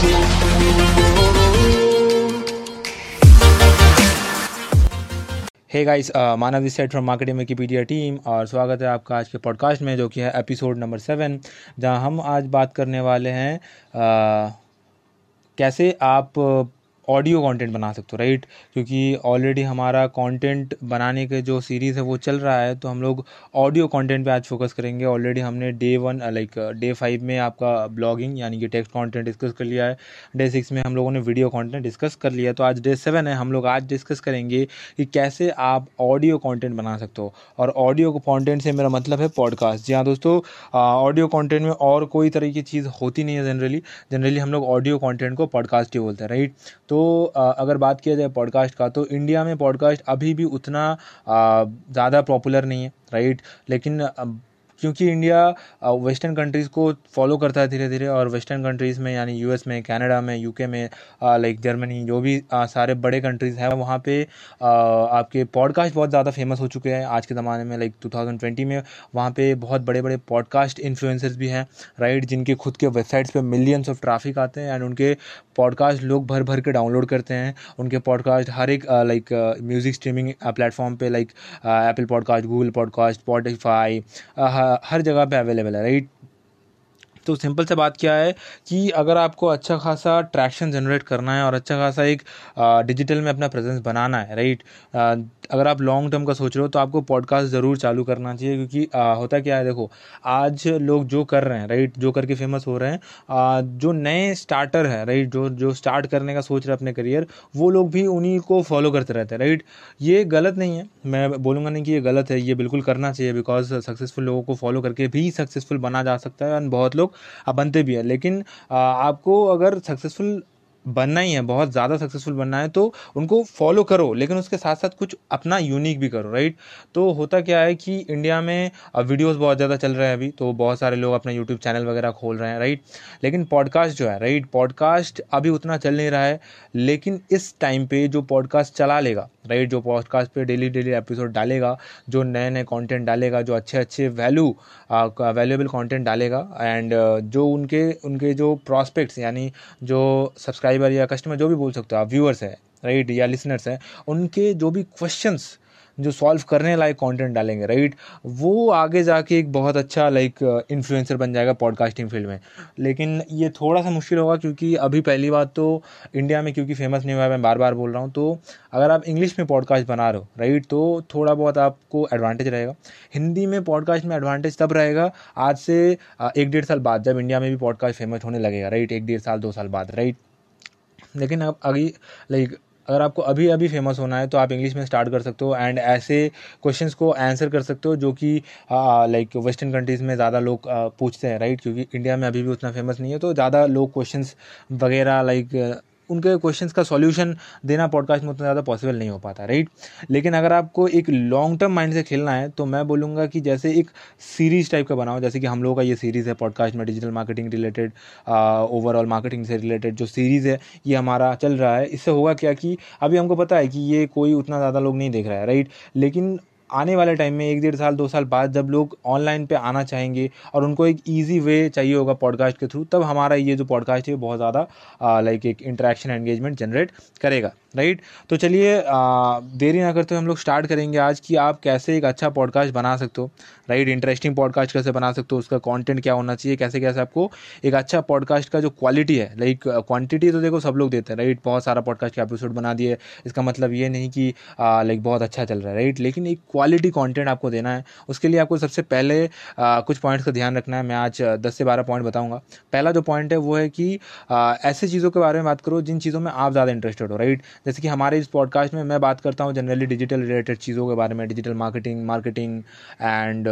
Hey guys Manav this side from marketing Wikipedia team और स्वागत है आपका आज के पॉडकास्ट में जो कि है एपिसोड नंबर सेवन जहाँ हम आज बात करने वाले हैं uh, कैसे आप ऑडियो कंटेंट बना सकते हो राइट क्योंकि ऑलरेडी हमारा कंटेंट बनाने के जो सीरीज़ है, वो चल रहा है तो हम लोग ऑडियो कंटेंट पे आज फोकस करेंगे। ऑलरेडी हमने day one like day five में आपका ब्लॉगिंग यानी कि टेक्स्ट कंटेंट डिस्कस कर लिया है। डे सिक्स में हम लोगों ने वीडियो कंटेंट डिस्कस कर लिया तो आज डे सेवन है, हम लोग आज डिस्कस करेंगे कि कैसे आप ऑडियो कॉन्टेंट बना सकते हो। और ऑडियो कॉन्टेंट से मेरा मतलब है पॉडकास्ट जी हाँ दोस्तों ऑडियो कॉन्टेंट में और कोई तरह की चीज़ होती नहीं है जनरली जनरली हम लोग ऑडियो कॉन्टेंट को पॉडकास्ट ही बोलते हैं राइट तो अगर बात किया जाए पॉडकास्ट का तो इंडिया में पॉडकास्ट अभी भी उतना ज़्यादा पॉपुलर नहीं है, राइट? लेकिन क्योंकि इंडिया वेस्टर्न कंट्रीज़ को फॉलो करता है धीरे धीरे और वेस्टर्न कंट्रीज़ में, यानी यूएस में कनाडा में यूके में लाइक जर्मनी जो भी सारे बड़े कंट्रीज़ हैं, वहाँ पे आपके पॉडकास्ट बहुत ज़्यादा फ़ेमस हो चुके हैं आज के ज़माने में लाइक 2020 में, वहाँ पे बहुत बड़े बड़े पॉडकास्ट इन्फ्लुएंसर्स भी हैं राइट जिनके खुद के वेबसाइट्स पे मिलियंस ऑफ़ ट्रैफ़िक आते हैं एंड उनके पॉडकास्ट लोग भर भर के डाउनलोड करते हैं, उनके पॉडकास्ट हर एक लाइक म्यूज़िक स्ट्रीमिंग प्लेटफॉर्म पे like Apple podcast Google podcast Spotify हर जगह पे अवेलेबल है राइट तो सिंपल से बात क्या है कि अगर आपको अच्छा खासा ट्रैक्शन जनरेट करना है और अच्छा खासा एक डिजिटल में अपना प्रेजेंस बनाना है राइट अगर आप लॉन्ग टर्म का सोच रहे हो तो आपको पॉडकास्ट ज़रूर चालू करना चाहिए क्योंकि आ, होता क्या है देखो आज लोग जो कर रहे हैं राइट जो करके फ़ेमस हो रहे हैं आ, जो नए स्टार्टर हैं राइट जो जो स्टार्ट करने का सोच रहे हैं अपने करियर वो लोग भी उन्हीं को फॉलो करते रहते हैं राइट ये गलत नहीं है। मैं बोलूँगा नहीं कि ये गलत है ये बिल्कुल करना चाहिए बिकॉज़ सक्सेसफुल लोगों को फॉलो करके भी सक्सेसफुल बना जा सकता है एंड बहुत लोग बनते भी हैं। लेकिन आपको अगर सक्सेसफुल बनना ही है, बहुत ज़्यादा सक्सेसफुल बनना है तो उनको फॉलो करो, लेकिन उसके साथ साथ कुछ अपना यूनिक भी करो राइट तो होता क्या है कि इंडिया में वीडियोस बहुत ज़्यादा चल रहे हैं अभी तो बहुत सारे लोग अपना यूट्यूब चैनल वगैरह खोल रहे हैं राइट लेकिन पॉडकास्ट जो है राइट पॉडकास्ट अभी उतना चल नहीं रहा है, लेकिन इस टाइम पर जो पॉडकास्ट चला लेगा राइट, जो पॉडकास्ट पे डेली डेली एपिसोड डालेगा, जो नए नए कंटेंट डालेगा, जो अच्छे अच्छे वैल्यू वैल्यूएबल कंटेंट डालेगा एंड जो उनके उनके जो प्रॉस्पेक्ट्स यानी जो सब्सक्राइबर या कस्टमर जो भी बोल सकते हो आप व्यूअर्स है, राइट, या लिसनर्स हैं, उनके जो भी क्वेश्चंस जो सॉल्व करने लायक कंटेंट डालेंगे राइट वो आगे जाके एक बहुत अच्छा लाइक इन्फ्लुएंसर बन जाएगा पॉडकास्टिंग फ़ील्ड में। लेकिन ये थोड़ा सा मुश्किल होगा क्योंकि अभी पहली बात तो इंडिया में, क्योंकि फ़ेमस नहीं हुआ मैं बार बार बोल रहा हूँ तो अगर आप इंग्लिश में पॉडकास्ट बना रहे हो राइट तो थोड़ा बहुत आपको एडवांटेज रहेगा। हिंदी में पॉडकास्ट में एडवांटेज तब रहेगा, आज से एक डेढ़ साल बाद, जब इंडिया में भी पॉडकास्ट फ़ेमस होने लगेगा राइट एक डेढ़ साल, दो साल बाद राइट लेकिन अब अभी लाइक अगर आपको अभी अभी फ़ेमस होना है तो आप इंग्लिश में स्टार्ट कर सकते हो एंड ऐसे क्वेश्चंस को आंसर कर सकते हो जो कि लाइक वेस्टर्न कंट्रीज़ में ज़्यादा लोग पूछते हैं राइट क्योंकि इंडिया में अभी भी उतना फ़ेमस नहीं है तो ज़्यादा लोग क्वेश्चंस वगैरह लाइक उनके क्वेश्चन का सॉल्यूशन देना पॉडकास्ट में उतना ज़्यादा पॉसिबल नहीं हो पाता राइट लेकिन अगर आपको एक लॉन्ग टर्म माइंड से खेलना है तो मैं बोलूँगा कि जैसे एक सीरीज़ टाइप का बनाओ, जैसे कि हम लोगों का ये सीरीज़ है पॉडकास्ट में digital marketing related overall marketing से रिलेटेड जो सीरीज़ है, ये हमारा चल रहा है। इससे होगा क्या कि अभी हमको पता है कि ये कोई उतना ज़्यादा लोग नहीं देख रहा है राइट लेकिन आने वाले टाइम में एक डेढ़ साल, दो साल बाद जब लोग ऑनलाइन पे आना चाहेंगे और उनको एक इजी वे चाहिए होगा पॉडकास्ट के थ्रू तब हमारा ये जो पॉडकास्ट है बहुत ज़्यादा लाइक एक इंटरेक्शन एंगेजमेंट जनरेट करेगा राइट तो चलिए देरी ना करते हुए हम लोग स्टार्ट करेंगे आज कि आप कैसे एक अच्छा पॉडकास्ट बना सकते हो राइट इंटरेस्टिंग पॉडकास्ट कैसे बना सकते हो, उसका कंटेंट क्या होना चाहिए, कैसे कैसे आपको एक अच्छा पॉडकास्ट का जो क्वालिटी है लाइक क्वांटिटी तो देखो सब लोग देते हैं राइट बहुत सारा पॉडकास्ट का एपिसोड बना दिए, इसका मतलब ये नहीं कि लाइक बहुत अच्छा चल रहा है राइट लेकिन एक क्वालिटी कॉन्टेंट आपको देना है। उसके लिए आपको सबसे पहले आ, कुछ पॉइंट्स का ध्यान रखना है। मैं आज दस से बारह पॉइंट बताऊँगा। पहला जो पॉइंट है वो है कि आ, ऐसे चीज़ों के बारे में बात करो जिन चीज़ों में आप ज़्यादा इंटरेस्टेड हो राइट जैसे कि हमारे इस पॉडकास्ट में मैं बात करता हूँ जनरली डिजिटल रिलेटेड चीज़ों के बारे में digital marketing marketing and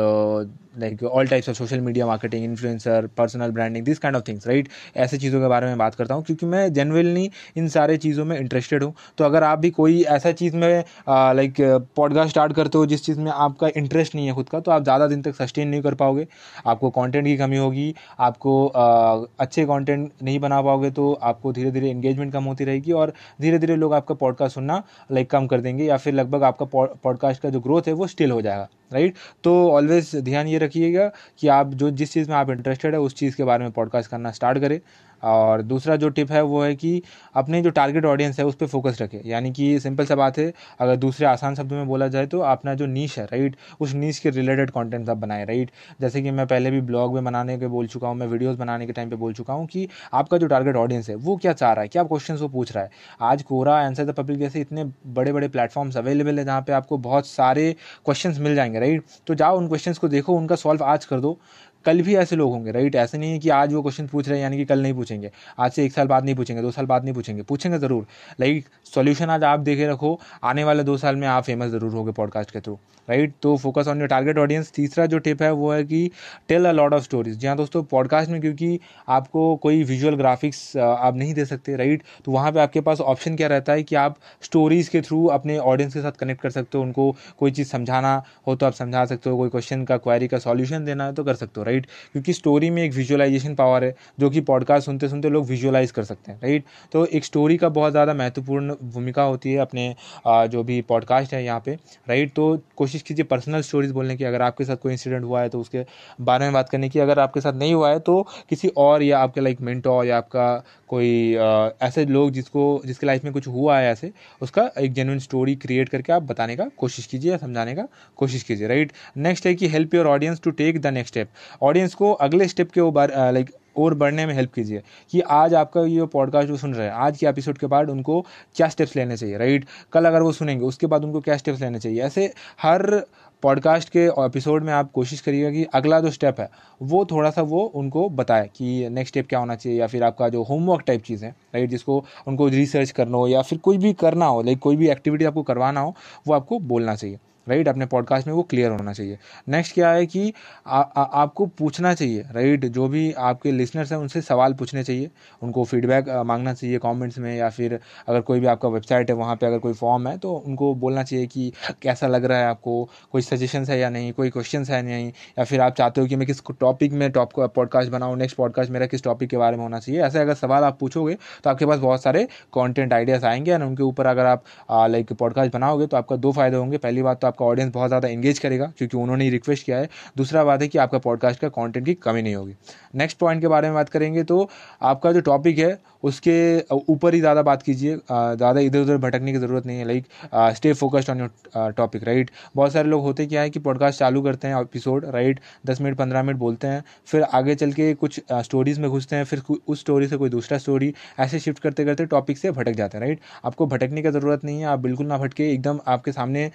like all types of social media marketing influencer personal branding this kind of things right ऐसे चीज़ों के बारे में बात करता हूँ क्योंकि मैं जनरली इन सारे चीज़ों में इंटरेस्टेड हूँ। तो अगर आप भी कोई ऐसा चीज़ में लाइक पॉडकास्ट स्टार्ट करते हो जिस चीज़ में आपका इंटरेस्ट नहीं है खुद का तो आप ज़्यादा दिन तक सस्टेन नहीं कर पाओगे। आपको कॉन्टेंट की कमी होगी आपको आ, अच्छे कॉन्टेंट नहीं बना पाओगे तो आपको धीरे धीरे इंगेजमेंट कम होती रहेगी और धीरे धीरे लोग आपका पॉडकास्ट सुनना लाइक कम कर देंगे या फिर लगभग आपका पॉडकास्ट का जो ग्रोथ है वो स्टिल हो जाएगा राइट तो ऑलवेज ध्यान ये रखिएगा कि आप जो जिस चीज़ में आप इंटरेस्टेड है उस चीज़ के बारे में पॉडकास्ट करना स्टार्ट करें। और दूसरा जो टिप है वो है कि अपने जो टारगेट ऑडियंस है, उस पर फोकस रखें। यानी कि सिंपल सा बात है, अगर दूसरे आसान शब्दों में बोला जाए तो अपना जो नीच है राइट उस नीच के रिलेटेड कंटेंट आप बनाए राइट जैसे कि मैं पहले भी ब्लॉग में बनाने के बोल चुका हूँ, मैं वीडियोज़ बनाने के टाइम पर बोल चुका हूँ कि आपका जो टारगेट ऑडियंस है, वो क्या चाह रहा है, क्या क्वेश्चन वो पूछ रहा है। आज कोरा आंसर द पब्लिक जैसे इतने बड़े बड़े प्लेटफॉर्म्स अवेलेबल है जहाँ पर आपको बहुत सारे क्वेश्चन मिल जाएँगे राइट तो जाओ उन क्वेश्चन को देखो, उनका सॉल्व आज कर दो। कल भी ऐसे लोग होंगे राइट ऐसे नहीं है कि आज वो क्वेश्चन पूछ रहे हैं, यानी कि कल नहीं पूछेंगे। आज से एक साल बाद नहीं पूछेंगे, दो साल बाद नहीं पूछेंगे। पूछेंगे ज़रूर। लाइक सॉल्यूशन आज आप देखे रखो, आने वाले दो साल में आप फ़ेमस ज़रूर होगे पॉडकास्ट के थ्रू राइट तो focus on your target audience तीसरा जो टिप है, वो है कि tell a lot of stories जहाँ दोस्तों पॉडकास्ट में क्योंकि आपको कोई विजुअल ग्राफिक्स आप नहीं दे सकते राइट तो वहाँ पर आपके पास ऑप्शन क्या रहता है कि आप स्टोरीज़ के थ्रू अपने ऑडियंस के साथ कनेक्ट कर सकते हो, उनको कोई चीज़ समझाना हो तो आप समझा सकते हो, कोई क्वेश्चन का क्वारी का सॉल्यूशन देना है तो कर सकते हो राइट क्योंकि स्टोरी में एक विजुअलाइजेशन पावर है, जो कि पॉडकास्ट सुनते सुनते लोग विजुअलाइज कर सकते हैं राइट तो एक स्टोरी का बहुत ज़्यादा महत्वपूर्ण भूमिका होती है अपने जो भी पॉडकास्ट है यहाँ पे राइट तो कोशिश कीजिए पर्सनल स्टोरीज बोलने की, अगर आपके साथ कोई इंसिडेंट हुआ है तो उसके बारे में बात करने की, अगर आपके साथ नहीं हुआ है तो किसी और या आपके लाइक मिनटो या आपका कोई ऐसे लोग जिसको, जिसके लाइफ में कुछ हुआ है ऐसे, उसका एक जेनुइन स्टोरी क्रिएट करके आप बताने का कोशिश कीजिए या समझाने का कोशिश कीजिए राइट नेक्स्ट है कि help your audience to take the next step audience को अगले स्टेप के ऊपर लाइक और बढ़ने में हेल्प कीजिए कि आज आपका ये पॉडकास्ट जो सुन रहे हैं, आज के एपिसोड के बाद उनको क्या स्टेप्स लेने चाहिए राइट कल अगर वो सुनेंगे, उसके बाद उनको क्या स्टेप्स लेने चाहिए? ऐसे हर पॉडकास्ट के एपिसोड में आप कोशिश करिएगा कि अगला जो स्टेप है, वो थोड़ा सा वो उनको बताए कि नेक्स्ट स्टेप क्या होना चाहिए या फिर आपका जो होमवर्क टाइप चीज़ है राइट जिसको उनको रिसर्च करना हो या फिर कोई भी करना हो लाइक कोई भी एक्टिविटी आपको करवाना हो, वो आपको बोलना चाहिए। राइट अपने पॉडकास्ट में वो क्लियर होना चाहिए। नेक्स्ट क्या है कि आ, आ, आपको पूछना चाहिए राइट जो भी आपके लिसनर्स हैं उनसे सवाल पूछने चाहिए। उनको फीडबैक मांगना चाहिए कमेंट्स में या फिर अगर कोई भी आपका वेबसाइट है वहाँ पे अगर कोई फॉर्म है तो उनको बोलना चाहिए कि कैसा लग रहा है आपको कोई सजेशन है या नहीं कोई क्वेश्चन है नहीं या फिर आप चाहते हो कि मैं किस टॉपिक में टॉप पॉडकास्ट बनाऊँ नेक्स्ट पॉडकास्ट मेरा किस टॉपिक के बारे में होना चाहिए। ऐसे अगर सवाल आप पूछोगे तो आपके पास बहुत सारे कॉन्टेंट आइडियाज़ आएँगे एंड उनके ऊपर अगर आप लाइक पॉडकास्ट बनाओगे तो आपका दो फ़ायदे होंगे। पहली बात तो आप आपका ऑडियंस बहुत ज़्यादा इंगेज करेगा, क्योंकि उन्होंने ही रिक्वेस्ट किया है। दूसरा बात है कि आपका पॉडकास्ट का कॉन्टेंट की कमी नहीं होगी। नेक्स्ट पॉइंट के बारे में बात करेंगे तो आपका जो टॉपिक है, उसके ऊपर ही ज़्यादा बात कीजिए। ज़्यादा इधर उधर भटकने की ज़रूरत नहीं है। Like stay focused on your topic right बहुत सारे लोग होते क्या है कि पॉडकास्ट चालू करते हैं एपिसोड राइट दस मिनट, पंद्रह मिनट बोलते हैं, फिर आगे चल के कुछ स्टोरीज़ में घुसते हैं, फिर उस स्टोरी से कोई दूसरा स्टोरी ऐसे शिफ्ट करते करते टॉपिक से भटक जाते हैं राइट आपको भटकने की ज़रूरत नहीं है। आप बिल्कुल ना भटके, एकदम आपके सामने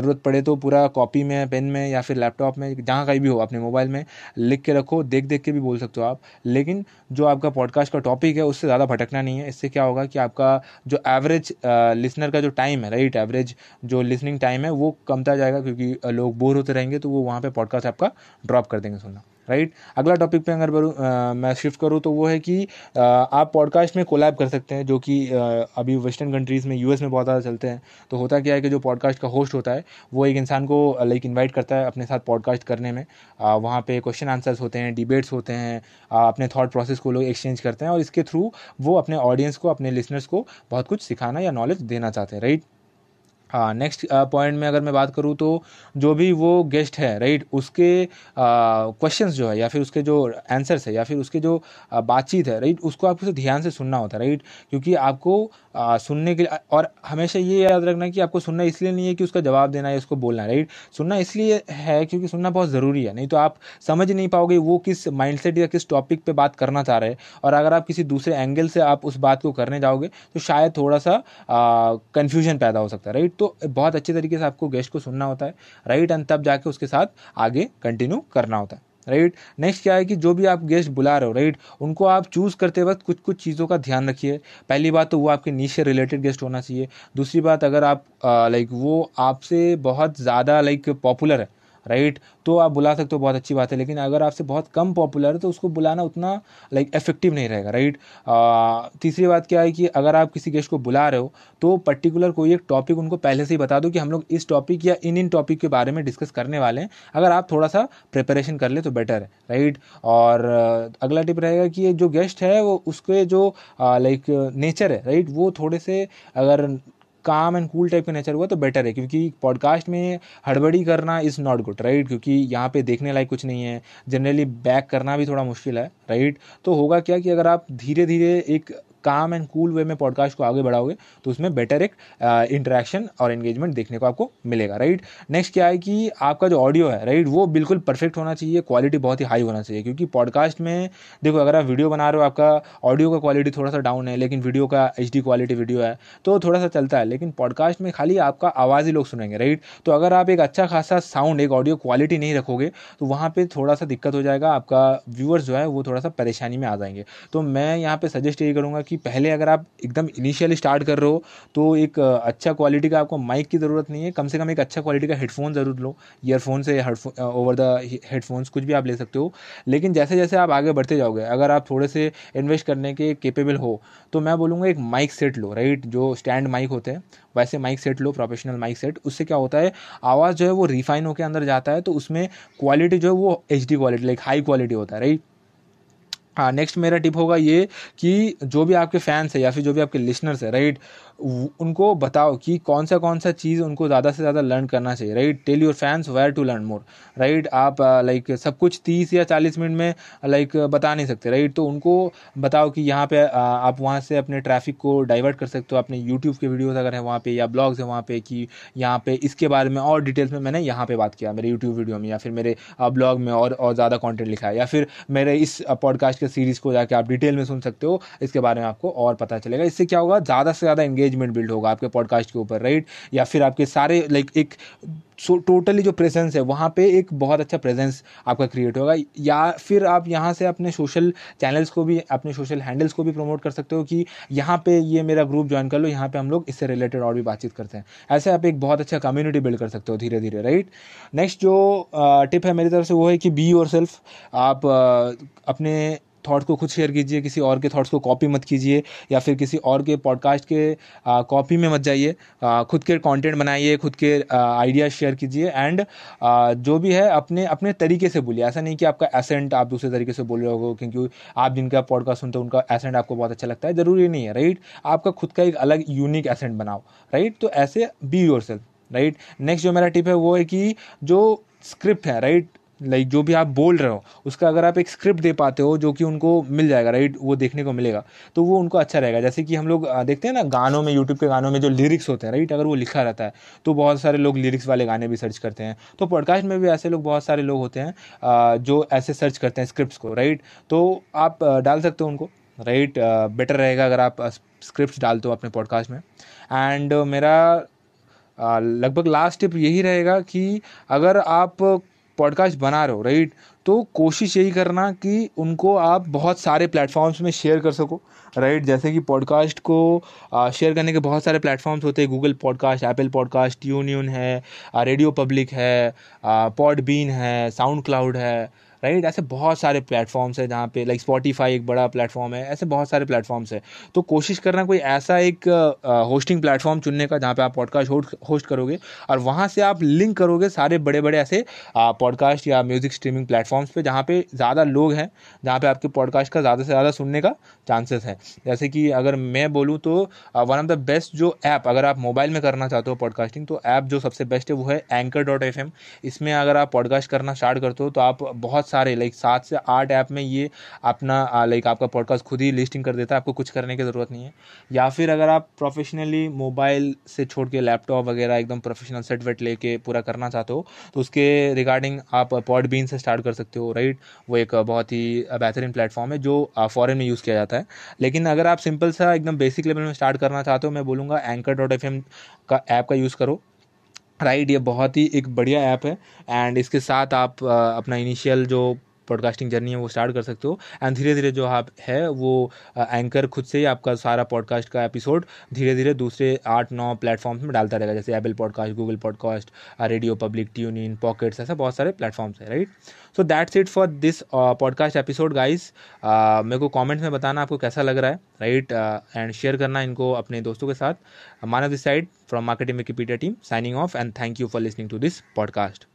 ज़रूरत पड़े तो पूरा कॉपी में पेन में या फिर लैपटॉप में, जहाँ कहीं भी हो, अपने मोबाइल में लिख के रखो देख देख के भी बोल सकते हो आप। लेकिन जो आपका पॉडकास्ट का टॉपिक है, उससे ज़्यादा भटकना नहीं है। इससे क्या होगा कि आपका जो एवरेज लिसनर का जो टाइम है राइट एवरेज जो लिसनिंग टाइम है, वो कमता जाएगा क्योंकि लोग बोर होते रहेंगे तो वो वहाँ पर पॉडकास्ट आपका ड्रॉप कर देंगे सुनना। राइट? अगला टॉपिक पे अगर बरू मैं शिफ्ट करूँ तो वो है कि आ, आप पॉडकास्ट में कोलैब कर सकते हैं जो कि अभी वेस्टर्न कंट्रीज़ में यूएस में बहुत ज़्यादा चलते हैं। तो होता क्या है कि जो पॉडकास्ट का होस्ट होता है वो एक इंसान को लाइक इन्वाइट करता है अपने साथ पॉडकास्ट करने में। आ, वहाँ पे क्वेश्चन आंसर्स होते हैं डिबेट्स होते हैं आ, अपने थाट प्रोसेस को लोग एक्सचेंज करते हैं और इसके थ्रू वो अपने ऑडियंस को अपने लिसनर्स को बहुत कुछ सिखाना या नॉलेज देना चाहते हैं राइट हाँ नेक्स्ट पॉइंट में अगर मैं बात करूँ तो जो भी वो गेस्ट है राइट उसके क्वेश्चंस जो है या फिर उसके जो आंसर्स है या फिर उसके जो बातचीत है राइट उसको आपको ध्यान से सुनना होता है राइट क्योंकि आपको आ, सुनने के लिए और हमेशा ये याद रखना कि आपको सुनना इसलिए नहीं है कि उसका जवाब देना है उसको बोलना है राइट सुनना इसलिए है क्योंकि सुनना बहुत ज़रूरी है नहीं तो आप समझ नहीं पाओगे वो किस माइंडसेट या किस टॉपिक पे बात करना चाह रहे हैं और अगर आप किसी दूसरे एंगल से आप उस बात को करने जाओगे तो शायद थोड़ा सा कन्फ्यूज़न पैदा हो सकता है राइट तो बहुत अच्छे तरीके से आपको गेस्ट को सुनना होता है राइट एंड तब जाके उसके साथ आगे कंटिन्यू करना होता है राइट नेक्स्ट क्या है कि जो भी आप गेस्ट बुला रहे हो राइट उनको आप चूज़ करते वक्त कुछ कुछ चीज़ों का ध्यान रखिए। पहली बात तो वो आपके नीच से रिलेटेड गेस्ट होना चाहिए। दूसरी बात अगर आप लाइक वो आपसे बहुत ज़्यादा लाइक पॉपुलर है राइट तो आप बुला सकते हो, बहुत अच्छी बात है, लेकिन अगर आपसे बहुत कम पॉपुलर है तो उसको बुलाना उतना लाइक इफ़ेक्टिव नहीं रहेगा राइट तीसरी बात क्या है कि अगर आप किसी गेस्ट को बुला रहे हो तो पर्टिकुलर कोई एक टॉपिक उनको पहले से ही बता दो कि हम लोग इस टॉपिक या इन इन टॉपिक के बारे में डिस्कस करने वाले हैं। अगर आप थोड़ा सा प्रिपरेशन कर ले तो बेटर है राइट और अगला टिप रहेगा कि जो गेस्ट है, वो उसके जो लाइक नेचर है राइट वो थोड़े से अगर काम एंड कूल टाइप का नेचर हुआ तो बेटर है, क्योंकि पॉडकास्ट में हड़बड़ी करना इज़ नॉट गुड राइट क्योंकि यहाँ पे देखने लायक कुछ नहीं है। जनरली बैक करना भी थोड़ा मुश्किल है राइट तो होगा क्या कि अगर आप धीरे धीरे एक काम एंड कूल वे में पॉडकास्ट को आगे बढ़ाओगे तो उसमें बेटर एक इंटरेक्शन और एंगेजमेंट देखने को आपको मिलेगा राइट नेक्स्ट क्या है कि आपका जो ऑडियो है राइट वो बिल्कुल परफेक्ट होना चाहिए क्वालिटी बहुत ही हाई होना चाहिए, क्योंकि पॉडकास्ट में, देखो, अगर आप वीडियो बना रहे हो, आपका ऑडियो का क्वालिटी थोड़ा सा डाउन है, लेकिन वीडियो का एचडी क्वालिटी वीडियो है तो थोड़ा सा चलता है, लेकिन पॉडकास्ट में खाली आपका आवाज़ ही लोग सुनेंगे राइट तो अगर आप एक अच्छा खासा साउंड एक ऑडियो क्वालिटी नहीं रखोगे तो वहाँ पर थोड़ा सा दिक्कत हो जाएगा, आपका व्यूअर्स जो है, वो थोड़ा सा परेशानी में आ जाएँगे। तो मैं यहाँ पे सजेस्ट यही करूँगा कि पहले अगर आप एकदम इनिशियली स्टार्ट कर रहे हो तो एक अच्छा क्वालिटी का आपको माइक की ज़रूरत नहीं है। कम से कम एक अच्छा क्वालिटी का हेडफोन ज़रूर लो। ईयरफोन से ओवर द हेडफोन्स कुछ भी आप ले सकते हो। लेकिन जैसे जैसे आप आगे बढ़ते जाओगे, अगर आप थोड़े से इन्वेस्ट करने के केपेबल हो तो मैं बोलूँगा एक माइक सेट लो राइट जो स्टैंड माइक होते हैं, वैसे माइक सेट लो प्रोफेशनल माइक सेट उससे क्या होता है, आवाज़ जो है वो रिफाइन होकर अंदर जाता है तो उसमें क्वालिटी जो है वो HD quality like high quality होता है राइट हाँ नेक्स्ट मेरा टिप होगा ये कि जो भी आपके फैंस है या फिर जो भी आपके लिसनर्स है राइट उनको बताओ कि कौन सा कौन सा चीज़ उनको ज़्यादा से ज़्यादा लर्न करना चाहिए right tell your fans where to learn more right आप लाइक uh, सब कुछ तीस या चालीस मिनट में लाइक uh, बता नहीं सकते राइट तो उनको बताओ कि यहाँ पे uh, आप वहाँ से अपने ट्रैफ़िक को डाइवर्ट कर सकते हो अपने यूट्यूब के वीडियोज़ अगर है वहाँ पे या ब्लॉग्स है वहाँ पे कि यहाँ पे इसके बारे में और डिटेल्स में मैंने यहाँ पे बात किया मेरे यूट्यूब वीडियो में या फिर मेरे ब्लॉग में और और ज़्यादा कॉन्टेंट लिखा है या फिर मेरे इस पॉडकास्ट के सीरीज़ को जाके आप डिटेल में सुन सकते हो, इसके बारे में आपको और पता चलेगा। इससे क्या होगा, ज़्यादा से ज़्यादा इंगेजमेंट बिल्ड होगा आपके पॉडकास्ट के ऊपर राइट या फिर आपके सारे लाइक एक सो टोटली जो प्रेजेंस है, वहाँ पे एक बहुत अच्छा प्रेजेंस आपका क्रिएट होगा। या फिर आप यहाँ से अपने सोशल चैनल्स को भी, अपने सोशल हैंडल्स को भी प्रमोट कर सकते हो कि यहाँ पे ये मेरा ग्रुप ज्वाइन कर लो, यहाँ पे हम लोग इससे रिलेटेड और भी बातचीत करते हैं। ऐसे आप एक बहुत अच्छा कम्युनिटी बिल्ड कर सकते हो धीरे धीरे राइट नेक्स्ट जो टिप है मेरी तरफ़ से वो है कि बी योर सेल्फ आप अपने थॉट्स को खुद शेयर कीजिए, किसी और के थॉट्स को कॉपी मत कीजिए, या फिर किसी और के पॉडकास्ट के कॉपी में मत जाइए। खुद के कंटेंट बनाइए, खुद के आइडियाज़ शेयर कीजिए एंड जो भी है अपने अपने तरीके से बोलिए। ऐसा नहीं कि आपका एसेंट आप दूसरे तरीके से बोल रहे हो क्योंकि आप जिनका पॉडकास्ट सुनते हो, उनका एसेंट आपको बहुत अच्छा लगता है। ज़रूरी नहीं है राइट आपका खुद का एक अलग यूनिक एसेंट बनाओ राइट तो ऐसे be yourself right next जो मेरा टिप है वो है कि जो स्क्रिप्ट है राइट लाइक जो भी आप बोल रहे हो, उसका अगर आप एक स्क्रिप्ट दे पाते हो जो कि उनको मिल जाएगा राइट वो देखने को मिलेगा तो वो उनको अच्छा रहेगा। जैसे कि हम लोग देखते हैं ना, गानों में यूट्यूब के गानों में जो लिरिक्स होते हैं राइट अगर वो लिखा रहता है तो बहुत सारे लोग लिरिक्स वाले गाने भी सर्च करते हैं। तो पॉडकास्ट में भी ऐसे लोग, बहुत सारे लोग होते हैं जो ऐसे सर्च करते हैं स्क्रिप्ट को राइट तो आप डाल सकते हो उनको राइट बेटर रहेगा अगर आप स्क्रिप्ट डालते हो अपने पॉडकास्ट में। एंड मेरा लगभग लास्ट टिप यही रहेगा कि अगर आप पॉडकास्ट बना रहे हो राइट तो कोशिश यही करना कि उनको आप बहुत सारे प्लेटफॉर्म्स में शेयर कर सको राइट जैसे कि पॉडकास्ट को शेयर करने के बहुत सारे प्लेटफॉर्म्स होते हैं Google podcast Apple podcast union है रेडियो पब्लिक है पॉडबीन है साउंड क्लाउड है राइट? ऐसे बहुत सारे प्लेटफॉर्म्स हैं जहाँ पे लाइक स्पॉटीफाई एक बड़ा प्लेटफॉर्म है, ऐसे बहुत सारे प्लेटफॉर्म्स है। तो कोशिश करना कोई ऐसा एक होस्टिंग प्लेटफॉर्म चुनने का जहाँ पे आप पॉडकास्ट होस्ट करोगे और वहाँ से आप लिंक करोगे सारे बड़े बड़े ऐसे पॉडकास्ट या म्यूज़िक स्ट्रीमिंग प्लेटफॉर्म्स पे जहाँ पे ज़्यादा लोग हैं, जहाँ पे आपके पॉडकास्ट का ज़्यादा से ज़्यादा सुनने का चांसेस है। जैसे कि अगर मैं बोलूँ तो वन ऑफ़ द बेस्ट जो ऐप अगर आप मोबाइल में करना चाहते हो पॉडकास्टिंग तो ऐप जो सबसे बेस्ट है वो है एंकर डॉट एफ़ एम इसमें अगर आप पॉडकास्ट करना स्टार्ट करते हो तो आप बहुत सारे लाइक सात से आठ ऐप में ये अपना लाइक आपका पॉडकास्ट खुद ही लिस्टिंग कर देता है, आपको कुछ करने की ज़रूरत नहीं है। या फिर अगर आप प्रोफेशनली मोबाइल से छोड़ के लैपटॉप वगैरह एकदम प्रोफेशनल सेट वेट लेके पूरा करना चाहते हो तो उसके रिगार्डिंग आप पॉडबीन से स्टार्ट कर सकते हो राइट वो एक बहुत ही बेहतरीन प्लेटफॉर्म है जो फ़ॉरन में यूज़ किया जाता है। लेकिन अगर आप सिंपल सा एकदम बेसिक लेवल में स्टार्ट करना चाहते हो, मैं बोलूँगा एंकर डॉट एफ़ एम का ऐप का यूज़ करो। राइट ये बहुत ही एक बढ़िया ऐप है। एंड इसके साथ आप अपना इनिशियल जो पॉडकास्टिंग जर्नी है, वो स्टार्ट कर सकते हो। एंड धीरे धीरे जो आप है, वो एंकर खुद से ही आपका सारा पॉडकास्ट का एपिसोड धीरे धीरे दूसरे आठ, नौ प्लेटफॉर्म्स में डालता रहेगा। जैसे Apple podcast Google podcast radio public tune in pockets ऐसा बहुत सारे प्लेटफॉर्म्स है right so that's it for this podcast episode guys मेरे को कॉमेंट्स में बताना आपको कैसा लग रहा है राइट एंड शेयर करना इनको अपने दोस्तों के साथ। Manav this side from marketing Wikipedia team signing off and thank you for listening to this podcast